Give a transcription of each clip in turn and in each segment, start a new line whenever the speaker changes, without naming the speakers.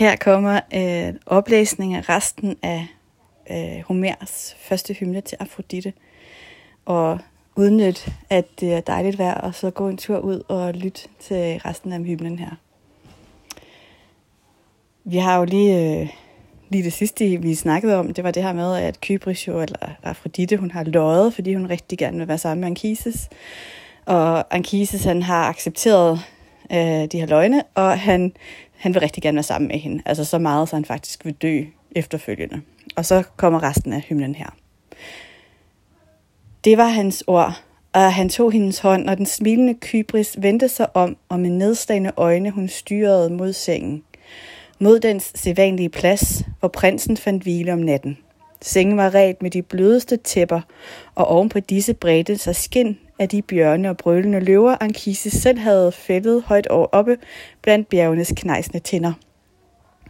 Her kommer øh, oplæsning af resten af øh, Homers første hymne til Afrodite. Og udnyt, at det er dejligt vejr, og så gå en tur ud og lytte til resten af hymnen her. Vi har jo lige, øh, lige det sidste, vi snakkede om, det var det her med, at Kybris jo, eller Afrodite, hun har løjet, fordi hun rigtig gerne vil være sammen med Anchises. Og Anchises, han har accepteret øh, de her løgne, og han, han vil rigtig gerne være sammen med hende. Altså så meget, så han faktisk vil dø efterfølgende. Og så kommer resten af hymnen her. Det var hans ord, og han tog hendes hånd, og den smilende Kybris vendte sig om, og med nedstagende øjne hun styrede mod sengen. Mod dens sædvanlige plads, hvor prinsen fandt hvile om natten. Sengen var ret med de blødeste tæpper, og oven på disse bredte sig skin af de bjørne og brølende løver, Ankises selv havde fældet højt over oppe blandt bjergenes knejsende tænder.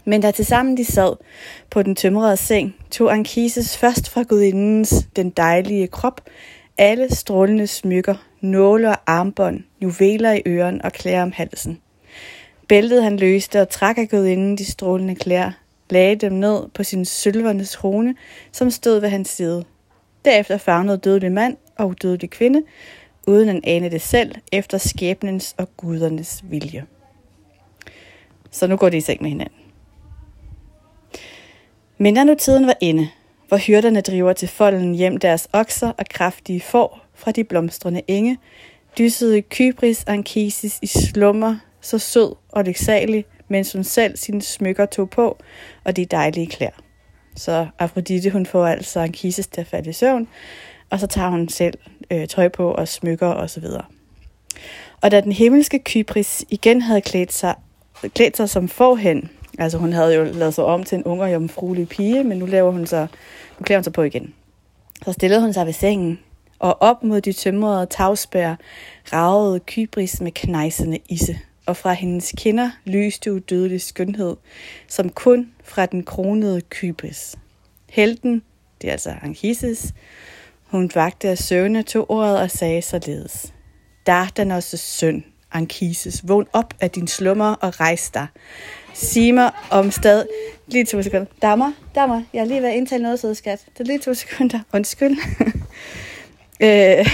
Men da tilsammen de sad på den tømrede seng, tog Ankises først fra gudindens den dejlige krop, alle strålende smykker, nåle og armbånd, juveler i øren og klæder om halsen. Bæltet han løste og trak af gudinden de strålende klæder, lagde dem ned på sin sølverne trone, som stod ved hans side. Derefter fagnede dødelig mand og udødelig kvinde, uden at ane det selv, efter skæbnens og gudernes vilje. Så nu går de i seng med hinanden. Men da nu tiden var inde, hvor hyrderne driver til folden hjem deres okser og kraftige får fra de blomstrende enge, dyssede Kybris Ankisis i slummer, så sød og lyksalig, mens hun selv sine smykker tog på og de dejlige klæder. Så Afrodite hun får altså Ankisis til at falde i søvn, og så tager hun selv øh, tøj på og smykker osv. Og, og da den himmelske Kypris igen havde klædt sig, klædt sig som forhen, Altså hun havde jo lavet sig om til en ung og jomfruelig pige, men nu, laver hun sig, nu klæder hun sig på igen. Så stillede hun sig ved sengen, og op mod de tømrede tagspær ragede Kybris med knejsende isse, og fra hendes kinder lyste udødelig skønhed, som kun fra den kronede kybes. Helten, det er altså Anchises, hun vagte af søvne, tog ordet og sagde således. Dardanos' søn, Anchises, vågn op af din slummer og rejs dig. Sig mig om stad... Lige to sekunder. Dammer, dammer. Jeg har lige været indtalt noget, søde skat. Det er lige to sekunder. Undskyld. øh,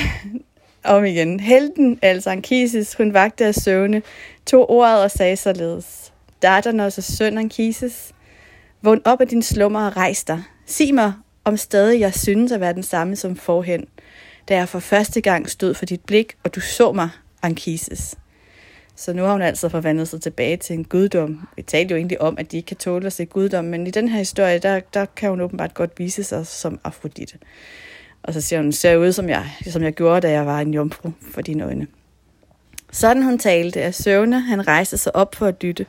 om igen. Helten, altså Ankises, hun vagte af søvne, tog ordet og sagde således. Datteren også søn Ankises, vågn op af din slummer og rejs dig. Sig mig, om stadig jeg synes at være den samme som forhen, da jeg for første gang stod for dit blik, og du så mig, Ankises. Så nu har hun altså forvandlet sig tilbage til en guddom. Vi talte jo egentlig om, at de ikke kan tåle at se guddom, men i den her historie, der, der kan hun åbenbart godt vise sig som Afrodite. Og så siger hun, ser ud som jeg, som jeg gjorde, da jeg var en jomfru for dine øjne. Sådan hun talte, af søvne, han rejste sig op for at dytte.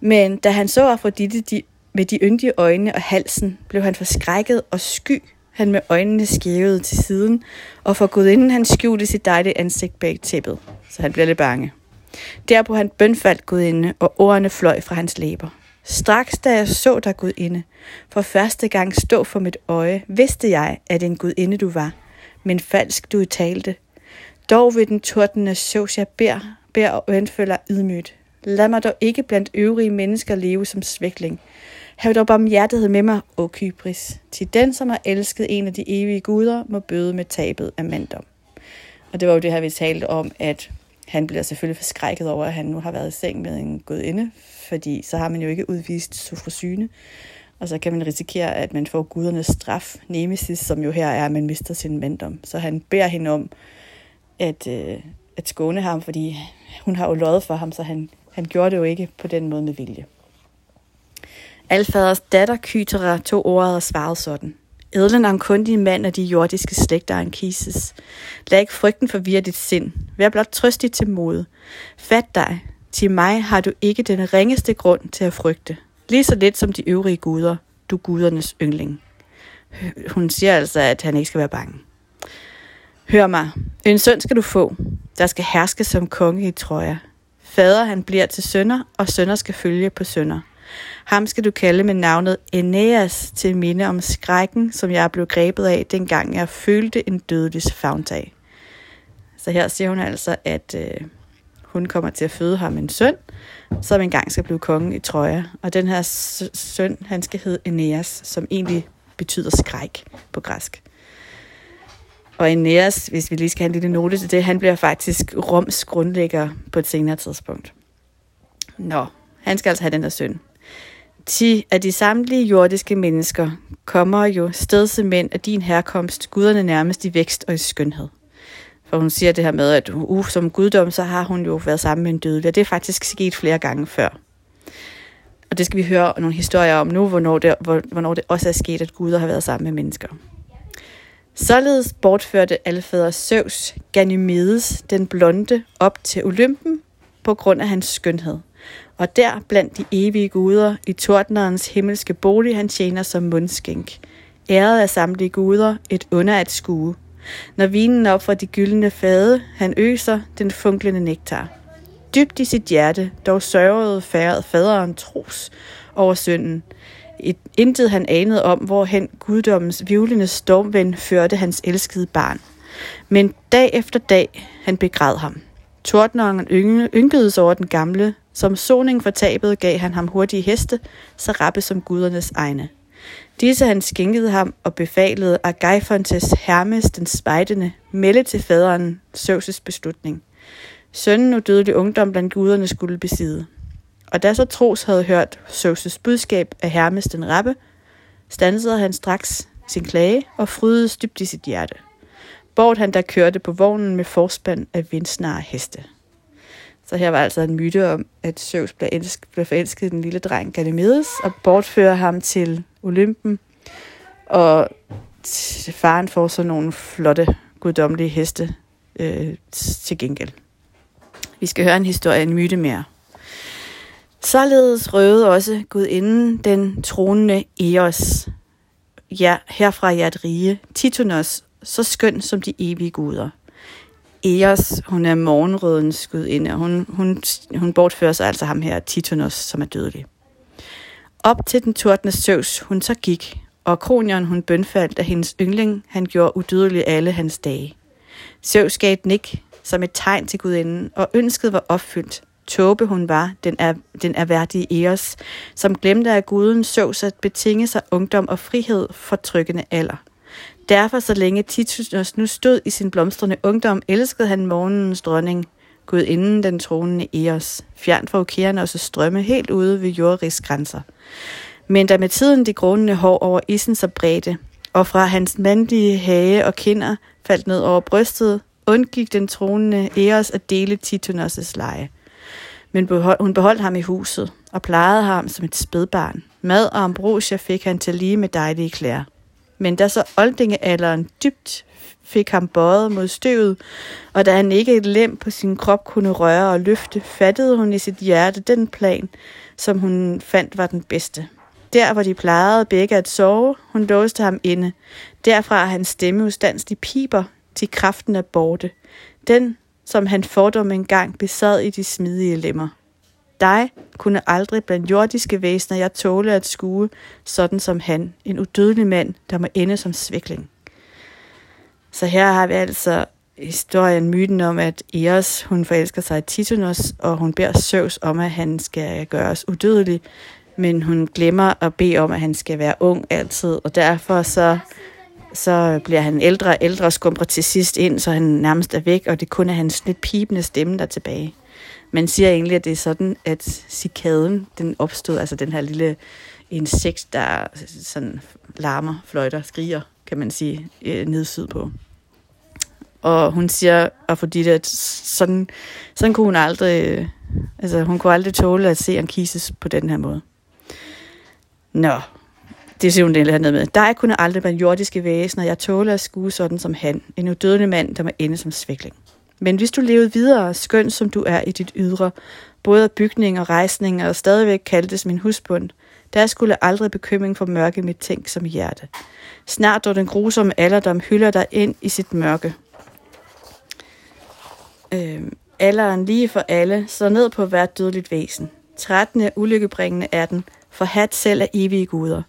Men da han så Afrodite de, med de yndige øjne og halsen, blev han forskrækket og sky. Han med øjnene skævede til siden, og for gudinden han skjulte sit dejlige ansigt bag tæppet, så han blev lidt bange. Derpå han bønfaldt Gudinde, og ordene fløj fra hans læber. Straks da jeg så dig, Gudinde, for første gang stå for mit øje, vidste jeg, at en Gudinde du var, men falsk du talte. Dog ved den tordende sås jeg bær, bær og anfølger ydmygt. Lad mig dog ikke blandt øvrige mennesker leve som svækling. Hav dog barmhjertighed med mig, o Kybris. Til den, som har elsket en af de evige guder, må bøde med tabet af manddom. Og det var jo det her, vi talte om, at han bliver selvfølgelig forskrækket over, at han nu har været i seng med en gudinde, fordi så har man jo ikke udvist sofrosyne, og så kan man risikere, at man får gudernes straf, nemesis, som jo her er, at man mister sin manddom. Så han beder hende om at, øh, at skåne ham, fordi hun har jo løjet for ham, så han, han gjorde det jo ikke på den måde med vilje. Alfaders datter Kytera tog ordet og svarede sådan. Edlen er en kundig mand af de jordiske slægter en kises. Lad ikke frygten forvirre dit sind. Vær blot trøstig til mod. Fat dig. Til mig har du ikke den ringeste grund til at frygte. Lige så lidt som de øvrige guder, du gudernes yndling. Hun siger altså, at han ikke skal være bange. Hør mig. En søn skal du få, der skal herske som konge i Troja. Fader han bliver til sønner, og sønner skal følge på sønner. Ham skal du kalde med navnet Aeneas til minde om skrækken, som jeg blev grebet af, dengang jeg følte en dødelig fagntag. Så her siger hun altså, at øh, hun kommer til at føde ham en søn, som engang skal blive konge i Troja. Og den her søn, han skal hedde Aeneas, som egentlig betyder skræk på græsk. Og Aeneas, hvis vi lige skal have en lille note til det, han bliver faktisk Roms grundlægger på et senere tidspunkt. Nå, han skal altså have den der søn. Ti af de samtlige jordiske mennesker kommer jo stedse mænd af din herkomst, guderne nærmest i vækst og i skønhed. For hun siger det her med, at uh, som guddom, så har hun jo været sammen med en dødelig, og det er faktisk sket flere gange før. Og det skal vi høre nogle historier om nu, hvornår det, hvornår det også er sket, at guder har været sammen med mennesker. Således bortførte alfader Zeus Ganymedes, den blonde, op til Olympen på grund af hans skønhed. Og der blandt de evige guder i tordnerens himmelske bolig, han tjener som mundskænk. Æret af samtlige guder, et under at skue. Når vinen op fra de gyldne fade, han øser den funklende nektar. Dybt i sit hjerte, dog sørgede faderen tros over synden. Et, intet han anede om, hvorhen guddommens vivlende stormvind førte hans elskede barn. Men dag efter dag, han begræd ham. Tordneren ynkedes over den gamle, som soning for tabet gav han ham hurtige heste, så rappe som gudernes egne. Disse han skænkede ham og befalede Agaifontes Hermes den spejdende melde til faderen Zeus' beslutning. Sønnen udødelig ungdom blandt guderne skulle besidde. Og da så Tros havde hørt Zeus' budskab af Hermes den rappe, stansede han straks sin klage og frydede dybt i sit hjerte. Bort han der kørte på vognen med forspand af vindsnare heste. Så her var altså en myte om, at Zeus blev, elsk, blev forelsket i den lille dreng Ganymedes og bortfører ham til Olympen. Og faren får så nogle flotte, guddommelige heste øh, til gengæld. Vi skal høre en historie, en myte mere. Således røvede også gudinden den tronende Eos, ja, herfra jeres rige, Titonos, så skøn som de evige guder. Eos, hun er morgenrødens gudinde, og hun, hun, hun bortfører sig altså ham her, Titonos, som er dødelig. Op til den tordne Zeus, hun så gik, og kronion hun bønfaldt af hendes yndling, han gjorde udødelig alle hans dage. Zeus gav et nik som et tegn til gudinden, og ønsket var opfyldt. Tåbe hun var, den, er, den erhverdige Eos, som glemte af guden Zeus at betinge sig ungdom og frihed for trykkende alder. Derfor, så længe Titus nu stod i sin blomstrende ungdom, elskede han morgenens dronning, Gud inden den tronende Eos, fjern fra Okeanos strømme helt ude ved jordrigsgrænser. Men da med tiden de grånende hår over isen så bredte, og fra hans mandlige hage og kinder faldt ned over brystet, undgik den tronende Eos at dele Titunos' leje. Men hun beholdt ham i huset og plejede ham som et spædbarn. Mad og ambrosia fik han til lige med dejlige klæder. Men da så oldingealderen dybt fik ham bøjet mod støvet, og da han ikke et lem på sin krop kunne røre og løfte, fattede hun i sit hjerte den plan, som hun fandt var den bedste. Der, hvor de plejede begge at sove, hun låste ham inde. Derfra hans stemme ustandslig piber, til kraften er borte. Den, som han fordom engang besad i de smidige lemmer. Dig kunne aldrig blandt jordiske væsener jeg tåle at skue, sådan som han, en udødelig mand, der må ende som svikling. Så her har vi altså historien, myten om, at Eos, hun forelsker sig i Titanos, og hun beder Zeus om, at han skal gøres udødelig, men hun glemmer at bede om, at han skal være ung altid, og derfor så, så bliver han ældre og ældre og skumper til sidst ind, så han nærmest er væk, og det kun er hans lidt pipende stemme, der er tilbage. Man siger egentlig, at det er sådan, at cikaden, den opstod, altså den her lille insekt, der sådan larmer, fløjter, skriger, kan man sige, øh, ned sydpå. Og hun siger, og fordi det, at sådan, sådan kunne hun aldrig, øh, altså hun kunne aldrig tåle at se Ankises på den her måde. Nå, det siger hun det hernede med. Der kunne aldrig være jordiske væsener, jeg tåler at skue sådan som han, en udødende mand, der må ende som svækling. Men hvis du levede videre, skøn som du er i dit ydre, både af bygning og rejsning, og stadigvæk kaldtes min husbund, der skulle aldrig bekymring for mørke mit tænk som hjerte. Snart dog den grusomme alderdom hylder dig ind i sit mørke. Øh, alderen lige for alle, så ned på hvert dødeligt væsen. 13. ulykkebringende er den, for hat selv af evige guder.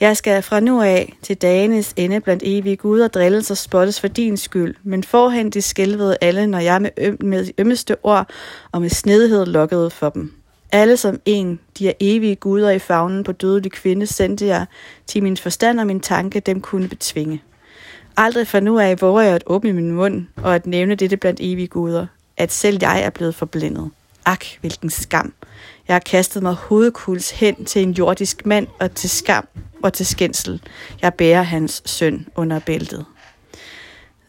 Jeg skal fra nu af til dagenes ende blandt evige guder drilles og spottes for din skyld, men forhen de skælvede alle, når jeg med, øm, med ømmeste ord og med snedighed lokkede for dem. Alle som en, de er evige guder i fagnen på dødelig kvinde, sendte jeg til min forstand og min tanke, dem kunne betvinge. Aldrig fra nu af våger jeg at åbne min mund og at nævne dette blandt evige guder, at selv jeg er blevet forblindet. Ak, hvilken skam. Jeg har kastet mig hovedkuls hen til en jordisk mand og til skam og til skændsel. Jeg bærer hans søn under bæltet.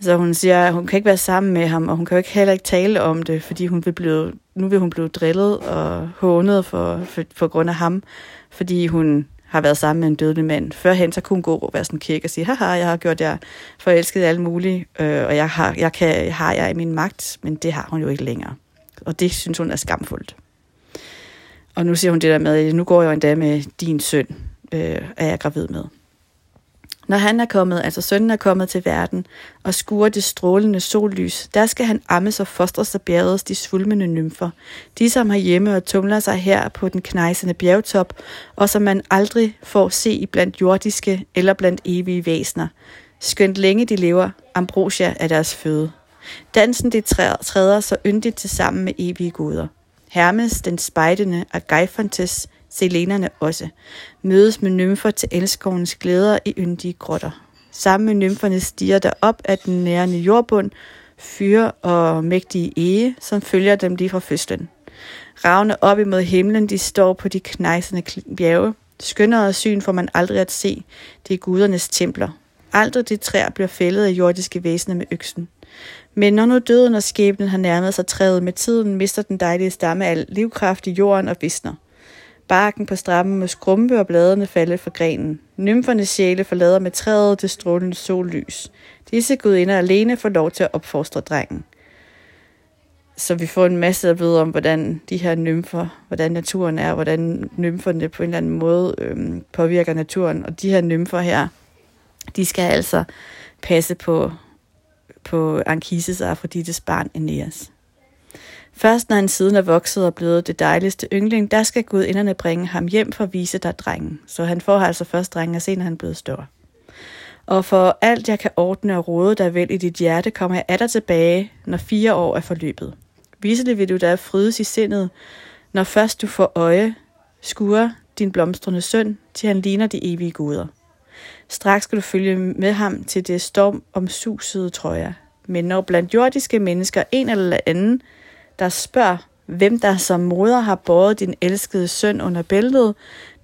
Så hun siger, at hun kan ikke være sammen med ham, og hun kan jo ikke heller ikke tale om det, fordi hun vil blive, nu vil hun blive drillet og hånet for, for, for grund af ham, fordi hun har været sammen med en dødelig mand. Førhen så kunne hun gå og være sådan kæk og sige, haha, jeg har gjort jer forelsket alle mulige, øh, og jeg har, jeg kan, har jeg i min magt, men det har hun jo ikke længere. Og det synes hun er skamfuldt. Og nu siger hun det der med, nu går jeg endda med din søn, øh, er jeg gravid med. Når han er kommet, altså sønnen er kommet til verden, og skuer det strålende sollys, der skal han ammes og fostre sig bjergets de svulmende nymfer. De, som har hjemme og tumler sig her på den knejsende bjergtop, og som man aldrig får se i blandt jordiske eller blandt evige væsner. Skønt længe de lever, ambrosia er deres føde. Dansen de træder så yndigt til sammen med evige guder. Hermes, den spejdende, og Geifontes, selenerne også, mødes med nymfer til elskovens glæder i yndige grotter. Sammen med nymferne stiger der op af den nærende jordbund, fyre og mægtige ege, som følger dem lige fra fødslen. Ravne op imod himlen, de står på de knejsende bjerge. Skønnere syn får man aldrig at se. Det er gudernes templer. Aldrig de træer bliver fældet af jordiske væsener med øksen. Men når nu døden og skæbnen har nærmet sig træet med tiden, mister den dejlige stamme al livkraft i jorden og visner. Barken på strammen må skrumpe og bladene falde fra grenen. Nymfernes sjæle forlader med træet det strålende sollys. Disse gudinder alene får lov til at opfostre drengen. Så vi får en masse at vide om, hvordan de her nymfer, hvordan naturen er, hvordan nymferne på en eller anden måde øhm, påvirker naturen. Og de her nymfer her, de skal altså passe på, på Anchises og Afrodites barn Aeneas. Først når han siden er vokset og blevet det dejligste yngling, der skal Gud inderne bringe ham hjem for at vise dig drengen. Så han får altså først drengen og senere han er blevet større. Og for alt jeg kan ordne og råde dig vel i dit hjerte, kommer jeg af dig tilbage, når fire år er forløbet. Viselig vil du da frydes i sindet, når først du får øje, skuer din blomstrende søn, til han ligner de evige guder. Straks skal du følge med ham til det storm om susede trøjer. Men når blandt jordiske mennesker en eller anden der spørger, hvem der som moder har båret din elskede søn under bæltet,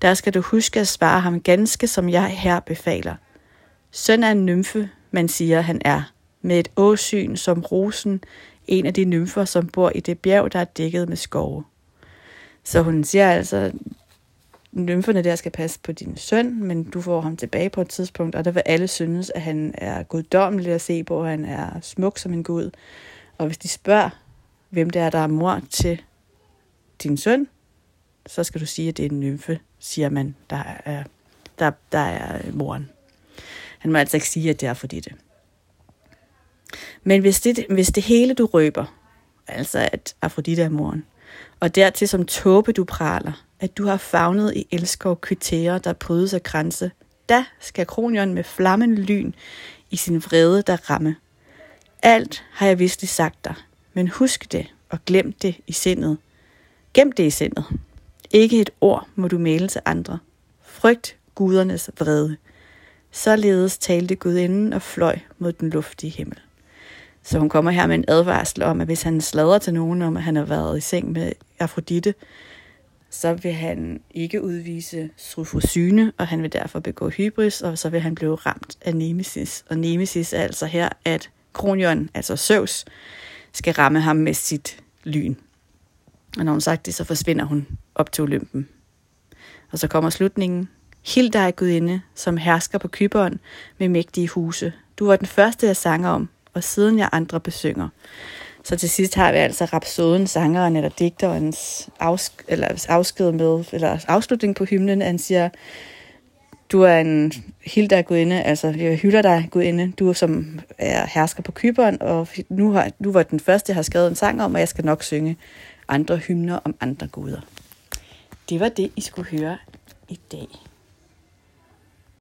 der skal du huske at svare ham ganske, som jeg her befaler. Søn er en nymfe, man siger, han er, med et åsyn som rosen, en af de nymfer, som bor i det bjerg, der er dækket med skove. Så hun siger altså, nymferne der skal passe på din søn, men du får ham tilbage på et tidspunkt, og der vil alle synes, at han er guddommelig at se på, at han er smuk som en gud. Og hvis de spørger, hvem det er, der er mor til din søn, så skal du sige, at det er en nymfe, siger man, der er, der, der er moren. Han må altså ikke sige, at det er fordi det. Men hvis det, hvis det hele du røber, altså at Afrodite er moren, og dertil som tåbe du praler, at du har fagnet i elskov kytere, der brydes af grænse, da skal kronion med flammen lyn i sin vrede der ramme. Alt har jeg vist sagt dig, men husk det og glem det i sindet. Gem det i sindet. Ikke et ord må du male til andre. Frygt gudernes vrede. Således talte gudinden og fløj mod den luftige himmel. Så hun kommer her med en advarsel om, at hvis han sladrer til nogen om, at han har været i seng med Afrodite, så vil han ikke udvise sufrosyne, og han vil derfor begå hybris, og så vil han blive ramt af nemesis. Og nemesis er altså her, at Kronion, altså Zeus, skal ramme ham med sit lyn. Og når hun sagt det, så forsvinder hun op til Olympen. Og så kommer slutningen. Hilda er gudinde, som hersker på kyberen med mægtige huse. Du var den første, jeg sanger om, og siden jeg andre besynger. Så til sidst har vi altså rapsoden, sangeren eller digterens afs- eller afsked med, eller afslutning på hymnen, han siger, du er en Hilda gudinde, altså jeg hylder dig gudinde, du som er hersker på kyberen, og nu, har, nu var den første, jeg har skrevet en sang om, og jeg skal nok synge andre hymner om andre guder. Det var det, I skulle høre i dag.